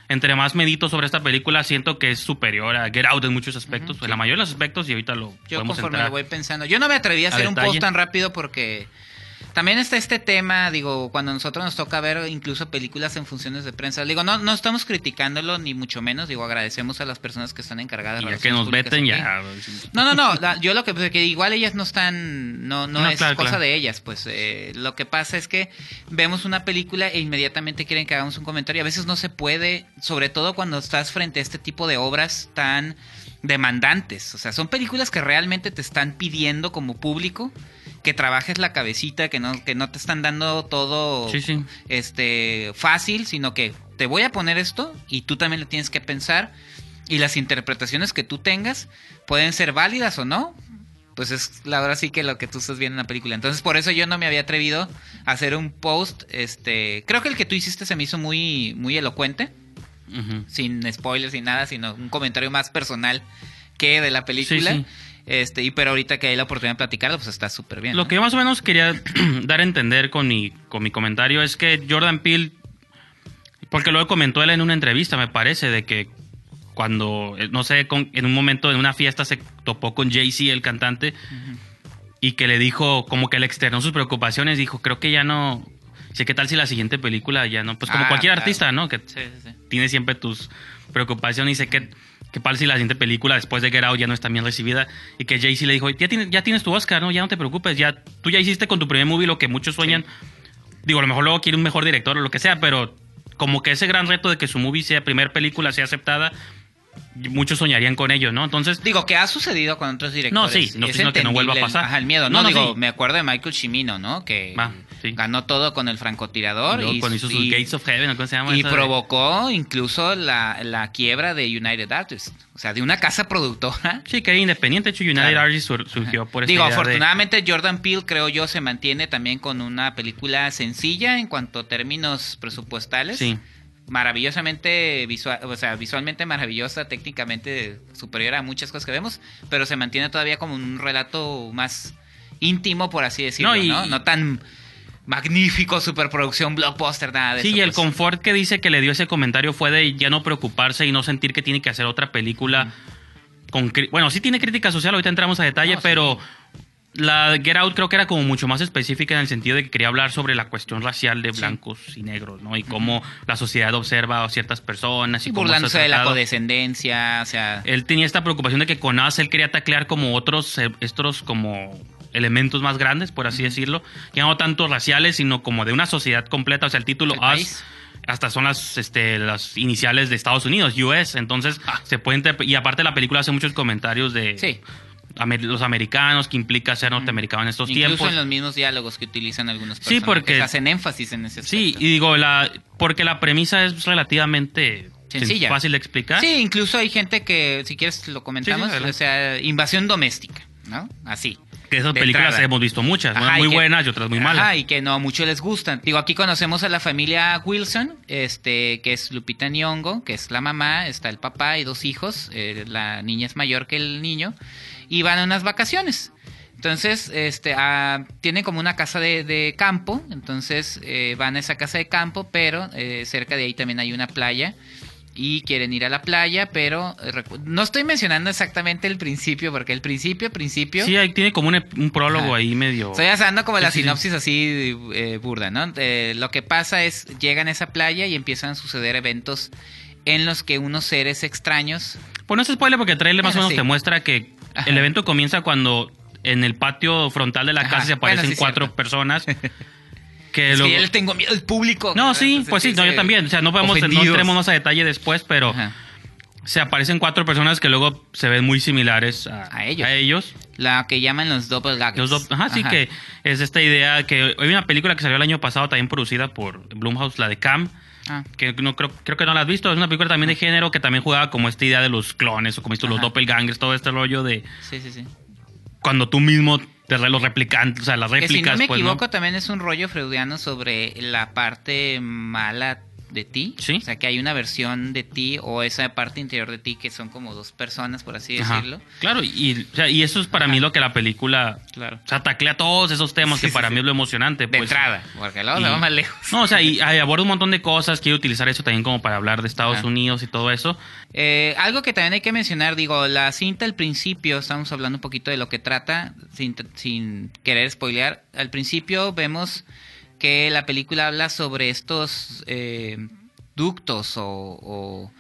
entre más medito sobre esta película siento que es superior a Get Out en muchos aspectos en la mayoría de los aspectos y ahorita lo Yo podemos conforme entrar lo voy pensando. Yo no me atreví a a hacer un post tan rápido porque también está este tema, digo, cuando a nosotros nos toca ver incluso películas en funciones de prensa. Digo, no, no estamos criticándolo ni mucho menos, digo, agradecemos a las personas que están encargadas de y ya que nos veten ya No, no, no. la- yo lo que, que igual ellas no están, no, no, No, es claro, cosa claro. de ellas. Pues eh, lo que pasa es que vemos una película e inmediatamente quieren que hagamos un comentario. A veces no se puede, sobre todo cuando estás frente a este tipo de obras tan demandantes. O sea, son películas que realmente te están pidiendo como público que trabajes la cabecita, que no, que no te están dando todo Sí, sí. este fácil, sino que te voy a poner esto y tú también lo tienes que pensar y las interpretaciones que tú tengas pueden ser válidas o no. Pues es la verdad sí que lo que tú estás viendo en la película. Entonces por eso yo no me había atrevido a hacer un post. Este, creo que el que tú hiciste se me hizo muy, muy elocuente, sin spoilers ni nada, sino un comentario más personal que de la película. Sí, sí. Este, y pero ahorita que hay la oportunidad de platicarlo, pues está súper bien. Lo ¿no? que yo más o menos quería dar a entender con mi, con mi comentario es que Jordan Peele, porque luego comentó él en una entrevista, me parece, de que cuando, eh, no sé, con- en un momento en una fiesta se topó con Jay-Z, el cantante, y que le dijo, como que le externó sus preocupaciones, dijo, creo que ya no, sé qué tal si la siguiente película ya no, pues como Ah, cualquier claro. artista, ¿no? Que Sí, sí, sí. tiene siempre tus preocupaciones y sé que qué tal si la siguiente película después de Get Out ya no está bien recibida y que Jay-Z le dijo, ya tienes, ya tienes tu Oscar, ¿no? Ya no te preocupes, ya tú ya hiciste con tu primer movie lo que muchos sueñan. Digo, a lo mejor luego quiere un mejor director o lo que sea, pero como que ese gran reto de que su movie sea primer película sea aceptada, muchos soñarían con ello, ¿no? Entonces, Digo, que ha sucedido con otros directores. No, sí, no Es diciendo que no vuelva a pasar. Ajá, el miedo. No, No, no, digo, sí. me acuerdo de Michael Cimino, ¿no? Que Va, sí. ganó todo con el francotirador luego y, cuando hizo sus y- Gates of Heaven, ¿o ¿cómo se llama? y de- provocó incluso la, la quiebra de United Artists. O sea, de una casa productora. Sí, que era independiente, de hecho United Claro. Artists sur- surgió por esa Digo, de- afortunadamente Jordan Peele, creo yo, se mantiene también con una película sencilla en cuanto a términos presupuestales. Sí. maravillosamente visual, o sea, visualmente maravillosa, técnicamente superior a muchas cosas que vemos, pero se mantiene todavía como un relato más íntimo, por así decirlo, No, ¿no? y- No, tan magnífico, superproducción, blockbuster, nada de Sí, eso. y el pues. confort que dice que le dio ese comentario fue de ya no preocuparse y no sentir que tiene que hacer otra película con... cri- Bueno, sí tiene crítica social, ahorita entramos a detalle, No, sí. pero la Get Out creo que era como mucho más específica en el sentido de que quería hablar sobre la cuestión racial de blancos y negros, ¿no? Y cómo la sociedad observa a ciertas personas y, Y cómo burlándose de la codescendencia, o sea... Él tenía esta preocupación de que con Us él quería taclear como otros, eh, estos como elementos más grandes, por así decirlo, ya no tanto raciales, sino como de una sociedad completa, o sea, el título El Us hasta son las este las iniciales de Estados Unidos, US, entonces Ah. se puede interpre- y aparte la película hace muchos comentarios de Sí. los americanos que implica ser norteamericano en estos Incluso tiempos. en los mismos diálogos que utilizan algunos Sí, personajes. porque- hacen énfasis en ese aspecto. Sí, y digo la porque la premisa es relativamente Sencilla. fácil de explicar. Sí, incluso hay gente que, si quieres, lo comentamos, Sí, sí, o sea, invasión doméstica, ¿no? Así. Que esas de películas entrada. hemos visto muchas, Ajá, y muy que- buenas y otras muy malas. Ajá, y que no a muchos les gustan. Digo, aquí conocemos a la familia Wilson, este, que es Lupita Nyong'o, que es la mamá, está el papá y dos hijos. eh, la niña es mayor que el niño y van a unas vacaciones. Entonces, este, ah, tienen como una casa de, de campo, entonces eh, van a esa casa de campo, pero eh, cerca de ahí también hay una playa y quieren ir a la playa, pero eh, no estoy mencionando exactamente el principio, porque el principio, principio... Sí, ahí tiene como un, un prólogo Ajá. ahí medio. Estoy dando como Sí, la sí, sí. sinopsis así eh, burda, ¿no? Eh, lo que pasa es, llegan a esa playa y empiezan a suceder eventos en los que unos seres extraños Pues no es spoiler porque el trailer más o menos te muestra que Ajá. el evento comienza cuando en el patio frontal de la Ajá. casa se aparecen Bueno, cuatro cierto. personas. Que Es luego- que ya le tengo miedo al público. No, ¿verdad? sí, Entonces, pues sí, no, yo también. O sea, no podemos, no ofendidos. entremos más a detalle después, pero Ajá. se aparecen cuatro personas que luego se ven muy similares a, A ellos. a ellos. La que llaman los doppelgaggers. Los do- ajá, sí, que es esta idea que hay una película que salió el año pasado también producida por Blumhouse, la de Cam, Ah, que no creo, creo que no la has visto, es una película también de género que también jugaba como esta idea de los clones o como esto, los doppelgangers, todo este rollo de sí, sí, sí. cuando tú mismo los replicantes, o sea, las Que si réplicas, no me pues, equivoco, también es un rollo freudiano sobre la parte mala de ti. Sí. O sea, que hay una versión de ti o esa parte interior de ti que son como dos personas, por así Ajá. decirlo. Claro, y, o sea, y eso es para mí lo que la película Claro. o sea, taclea todos esos temas Sí, que sí, para mí es lo emocionante. De pues. entrada, porque luego Y- se va más lejos. No, o sea, y aborda un montón de cosas. Quiero utilizar eso también como para hablar de Estados Ajá. Unidos y todo eso. Eh, algo que también hay que mencionar, digo, la cinta al principio, estamos hablando un poquito de lo que trata, sin, sin querer spoilear. Al principio vemos que la película habla sobre estos eh, ductos o, o,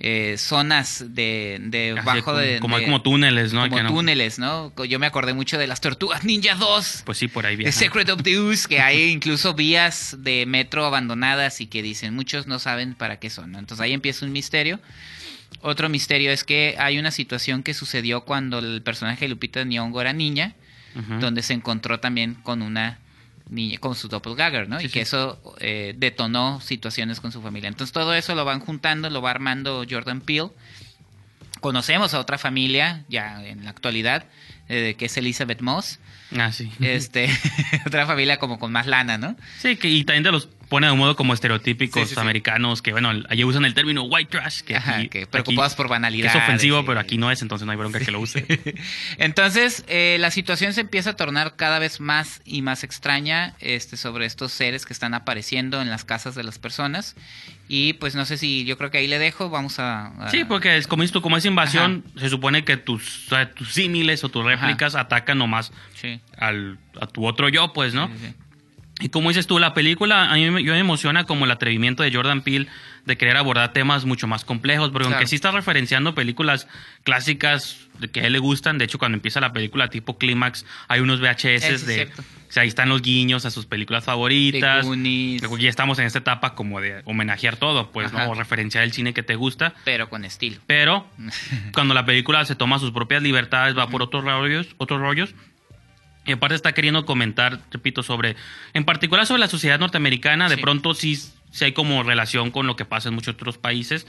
eh, zonas de, de Así bajo como, de... como, de- como túneles, ¿no? como Que túneles, ¿no? Yo me acordé mucho de las Tortugas Ninja 2. Pues sí, por ahí The viajan. Secret of the Ooze, que hay incluso vías de metro abandonadas y que dicen muchos no saben para qué son. ¿no? Entonces ahí empieza un misterio. Otro misterio es que hay una situación que sucedió cuando el personaje de Lupita Nyong'o era niña, donde se encontró también con una niña, con su doppelganger, ¿no? Sí, y sí. que eso eh, detonó situaciones con su familia. Entonces todo eso lo van juntando, lo va armando Jordan Peele. Conocemos a otra familia ya en la actualidad, eh, que es Elizabeth Moss. Ah, sí. Este, otra familia como con más lana, ¿no? Sí, que, y también te los pone de un modo como estereotípicos Sí, sí, sí. americanos, que bueno, allí usan el término white trash, que, Ajá, aquí- que aquí- preocupados por que banalidades. es ofensivo, pero aquí no es, entonces no hay bronca que lo use. Entonces, eh, la situación se empieza a tornar cada vez más y más extraña este, sobre estos seres que están apareciendo en las casas de las personas. Y pues no sé si yo creo que ahí le dejo, vamos a... a- Sí, porque es como, tú, como es invasión, se supone que tus, tus símiles o tus réplicas atacan nomás Sí, al, a tu otro yo, pues, ¿no? sí, sí. Y como dices tú, la película a mí me, yo me emociona como el atrevimiento de Jordan Peele de querer abordar temas mucho más complejos, porque Claro. aunque sí está referenciando películas clásicas de que a él le gustan, de hecho cuando empieza la película tipo Clímax hay unos VHS es de... cierto. O sea, ahí están los guiños a sus películas favoritas. Ya estamos en esta etapa como de homenajear todo, pues, Ajá. ¿no? O referenciar el cine que te gusta. Pero con estilo. Pero cuando la película se toma sus propias libertades, va por otros rollos, otros rollos. Y aparte está queriendo comentar, repito, sobre, en particular sobre la sociedad norteamericana, de Sí. pronto sí, sí hay como relación con lo que pasa en muchos otros países.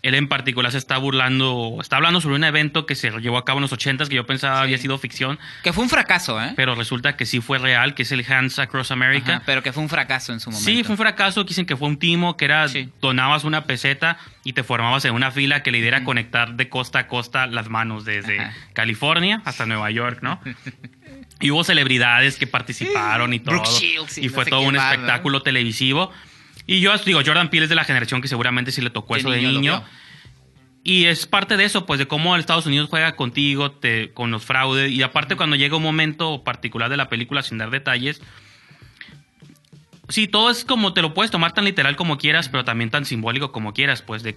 Él en particular se está burlando, está hablando sobre un evento que se llevó a cabo en los 80 que yo pensaba Sí. había sido ficción, Que fue un fracaso, ¿eh? pero resulta que sí fue real, que es el Hands Across America. Ajá, pero que fue un fracaso en su momento. Sí, fue un fracaso. Dicen que fue un timo, que era Sí. donabas una peseta y te formabas en una fila que le diera conectar de costa a costa las manos desde Ajá. California hasta Nueva York, ¿no? Y hubo celebridades que participaron y todo. Brooke Shields y y no fue todo un espectáculo televisivo. Y yo digo, Jordan Peele es de la generación que seguramente sí le tocó eso de niño. Y es parte de eso, pues de cómo Estados Unidos juega contigo, te, con los fraudes. Y aparte cuando llega un momento particular de la película, sin dar detalles, sí, todo es como te lo puedes tomar tan literal como quieras, pero también tan simbólico como quieras, pues de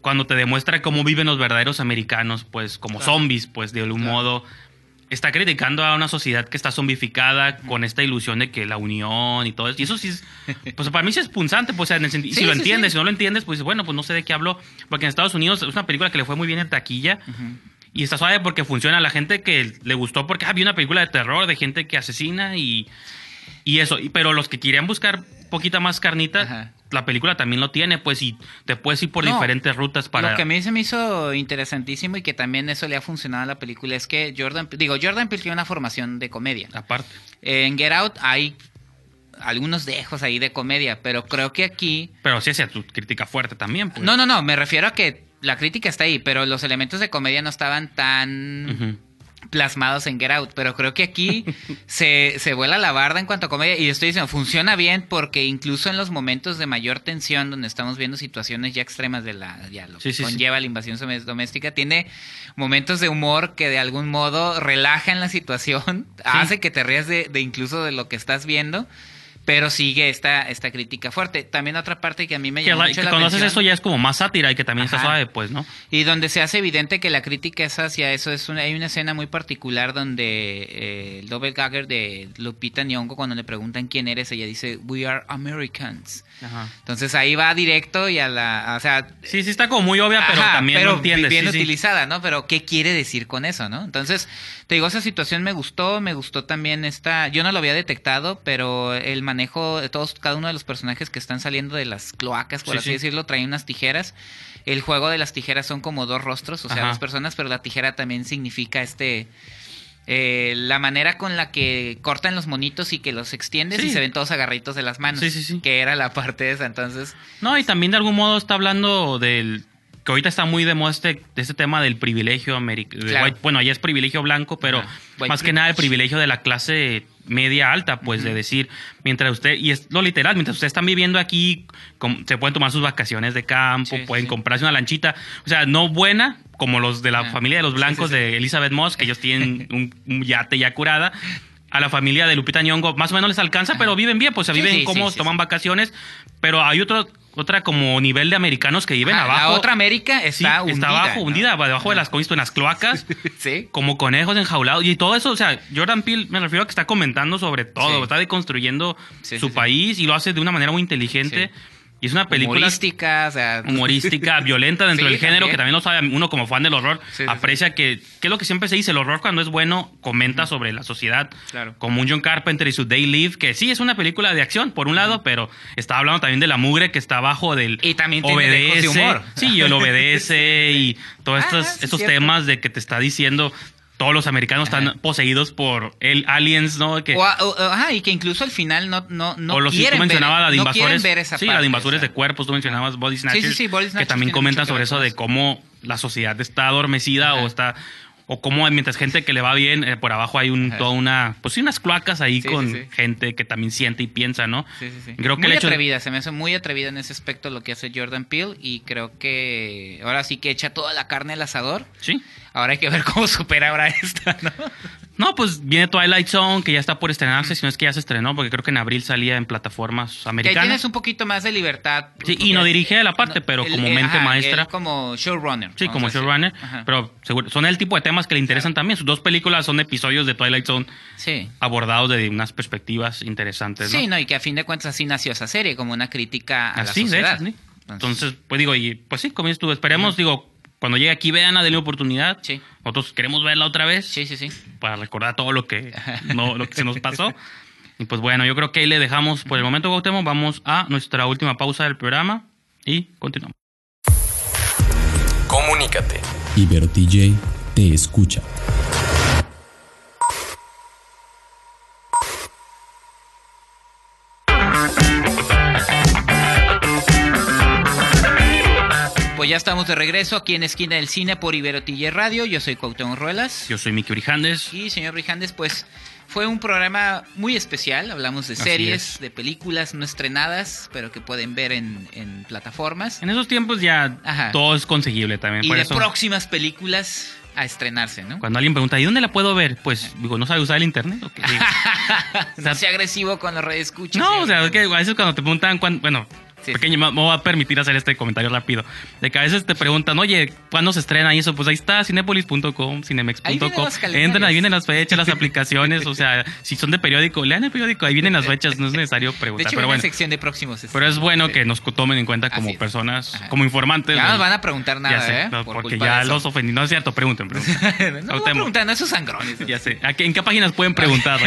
cuando te demuestra cómo viven los verdaderos americanos, pues como Claro. zombies, pues de algún Claro. modo. Está criticando a una sociedad que está zombificada con esta ilusión de que la unión y todo eso. Y eso sí es, pues para mí sí es punzante, pues o sea, en el Sí, si lo sí, entiendes, sí. si no lo entiendes, pues bueno, pues no sé de qué hablo. Porque en Estados Unidos es una película que le fue muy bien en taquilla. Y está suave porque funciona a la gente que le gustó porque ah, vi una película de terror de gente que asesina y, y eso. Pero los que querían buscar poquita más carnita, Ajá. la película también lo tiene, pues, y te puedes ir por No, diferentes rutas para... Lo que a mí se me hizo interesantísimo y que también eso le ha funcionado a la película es que Jordan, digo, Jordan Peele tiene una formación de comedia. Aparte. En Get Out hay algunos dejos ahí de comedia, pero creo que aquí... Pero sí hacia tu crítica fuerte también, pues. No, no, no, me refiero a que la crítica está ahí, pero los elementos de comedia no estaban tan Ujú. Plasmados en Get Out, pero creo que aquí se, se vuela la barda en cuanto a comedia y estoy diciendo, funciona bien porque incluso en los momentos de mayor tensión donde estamos viendo situaciones ya extremas de la, ya lo Sí, que sí, sí. conlleva la invasión doméstica, tiene momentos de humor que de algún modo relajan la situación, hace que te rías de, de incluso de lo que estás viendo. Pero sigue esta, esta crítica fuerte. También otra parte que a mí me llama la- mucho que la cuando haces eso ya es como más sátira y que también está suave, pues, ¿no? y donde se hace evidente que la crítica es hacia eso, es una, hay una escena muy particular donde eh, el doppelganger de Lupita Nyong'o cuando le preguntan quién eres, ella dice, we are Americans. Ajá. Entonces ahí va directo y a la, o sea, Sí, sí está como muy obvia, pero Ajá, también pero lo entiendes. bien sí, sí. utilizada, ¿no? Pero ¿qué quiere decir con eso, no? Entonces, te digo, esa situación me gustó, me gustó también esta, yo no lo había detectado, pero el manejo de todos, cada uno de los personajes que están saliendo de las cloacas, por Sí, así sí. decirlo, traen unas tijeras. El juego de las tijeras son como dos rostros, o sea, Ajá. dos personas, pero la tijera también significa este... eh, la manera con la que cortan los monitos y que los extiendes Sí. y se ven todos agarritos de las manos. Sí, sí, sí. Que era la parte esa. Entonces, No, y también de algún modo está hablando del que ahorita está muy de moda este, de este tema del privilegio americano. Claro. Bueno, allá es privilegio blanco, pero más que nada el privilegio de la clase media alta, pues de decir, mientras usted, y es lo literal, mientras ustedes están viviendo aquí, com- se pueden tomar sus vacaciones de campo, Sí, pueden sí. comprarse una lanchita, o sea, no buena, como los de la Ajá. familia de los blancos sí, de Elizabeth Moss, que ellos tienen un, un yate ya curada. A la familia de Lupita Nyong'o más o menos les alcanza, pero viven bien, pues se viven sí, toman vacaciones, pero hay otro otra como nivel de americanos que viven ajá, abajo. la otra América Sí, está hundida. está abajo, ¿no? hundida, debajo de las, las cloacas, Sí. como conejos enjaulados. Y todo eso, o sea, Jordan Peele me refiero a que está comentando sobre todo, Sí. está deconstruyendo Sí, su sí, sí. país y lo hace de una manera muy inteligente. Y es una película humorística, o sea, humorística, violenta dentro Sí, del género, también. que también lo sabe uno como fan del horror, Sí, sí, aprecia que, que es lo que siempre se dice, el horror cuando es bueno comenta sobre la sociedad, Claro. como un John Carpenter y su Day Live, que sí es una película de acción, por un lado, pero está hablando también de la mugre que está abajo del Y también tiene lejos de humor. sí, y el obedece y todos Ah, estos, sí, estos temas de que te está diciendo todos los americanos Ajá. están poseídos por el aliens, ¿no? Que, o, ajá, y que incluso al final no, no, no o los quieren tú mencionabas ver, la de no invasores. ver esa sí, parte, la de invasores de cuerpos, tú mencionabas Body Snatchers. sí, sí, Body que Snatchers también tiene comentan que sobre eso de cómo la sociedad está adormecida Ajá. o está o cómo mientras gente que le va bien eh, por abajo hay un Ajá. toda una pues sí unas cloacas ahí Sí, con sí, sí. gente que también siente y piensa, ¿no? Sí, sí, sí. Creo que muy el hecho de- atrevida, se me hace muy atrevida en ese aspecto lo que hace Jordan Peele y creo que ahora sí que echa toda la carne al asador. Sí. Ahora hay que ver cómo supera ahora esta, ¿no? No, pues viene Twilight Zone, que ya está por estrenarse, si no es que ya se estrenó, porque creo que en abril salía en plataformas Que ahí americanas. tienes un poquito más de libertad. Sí, y no dirige la parte, pero como él- mente ajá, maestra. como showrunner. Sí, como showrunner, Ajá. pero seguro, son el tipo de temas que le interesan también. Sus dos películas son episodios de Twilight Zone Sí. abordados desde unas perspectivas interesantes, ¿no? Sí, no, y que a fin de cuentas así nació esa serie, como una crítica a Así, la de sociedad. hecho, sí. Entonces, pues digo, y pues sí, como dices tú, esperemos, digo, cuando llegue aquí, vean, denle oportunidad. Sí. Nosotros queremos verla otra vez Sí, sí, sí. para recordar todo lo que, no, lo que se nos pasó. Y pues bueno, yo creo que ahí le dejamos por el momento, Gautemo. Vamos a nuestra última pausa del programa y continuamos. Comunícate. Ibero TJ te escucha. Ya estamos de regreso aquí en Esquina del Cine por Ibero TJ Radio. Yo soy Cuauhtémoc Ruelas. Yo soy Miki Brijandes. Y señor Brijandes, pues fue un programa muy especial. Hablamos de Así series, es. de películas no estrenadas, pero que pueden ver en, en plataformas. En esos tiempos ya Ajá. todo es conseguible también. Y por de eso, próximas películas a estrenarse, ¿no? cuando alguien pregunta, ¿y dónde la puedo ver? Pues digo, ¿no sabe usar el internet? ¿O qué? no sea agresivo con los redes escuchas. No, o sea, es que a veces cuando te preguntan, cuán- bueno, Sí, pequeño, me me voy a permitir hacer este comentario rápido. De que a veces te preguntan, oye, ¿cuándo se estrena? Y eso, pues ahí está, cinepolis.com, cinemex.com. Entran, ahí vienen las fechas, las aplicaciones, o sea, si son de periódico, lean el periódico, ahí vienen las fechas, no es necesario De preguntar. hecho, pero bueno, sección de próximos pero es bueno que nos tomen en cuenta como personas, Ajá. como informantes. Ya no de- nos van a preguntar nada, sé, ¿eh? no, Por porque ya de los ofendí. No es cierto, pregunten, pregunten. no, Cuauhtémoc, preguntan, esos sangrones. ya sé. ¿A qué- ¿En qué páginas pueden preguntar?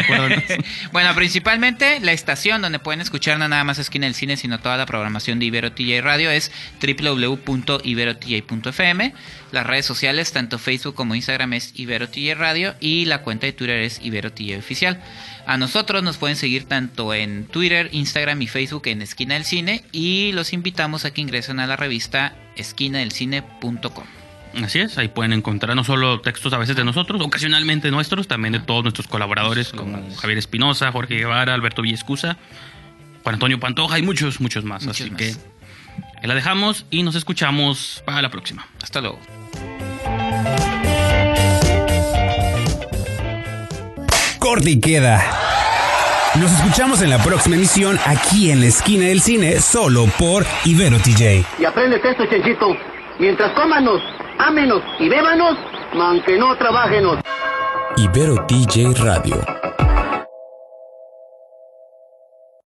Bueno, principalmente la estación donde pueden escuchar no nada más Esquina del Cine, sino toda la programación de Ibero TJ Radio es www.iberotj.fm. Las redes sociales, tanto Facebook como Instagram, es Ibero TJ Radio y la cuenta de Twitter es Ibero TJ Oficial. A nosotros nos pueden seguir tanto en Twitter, Instagram y Facebook en Esquina del Cine y los invitamos a que ingresen a la revista esquinadelcine.com. Así es, ahí pueden encontrar no solo textos a veces de nosotros, ocasionalmente nuestros, también de todos nuestros colaboradores como Javier Espinosa, Jorge Guevara, Alberto Villescusa, Juan Antonio Pantoja y muchos, muchos más. Muchos Así más. que ahí la dejamos y nos escuchamos para la próxima. Hasta luego. Corte y queda. Nos escuchamos en la próxima emisión aquí en la esquina del cine, solo por Ibero TJ. Y aprendes esto, Chenchito. Mientras cómanos, ámenos y bébanos, man que no trabajenos. Ibero TJ Radio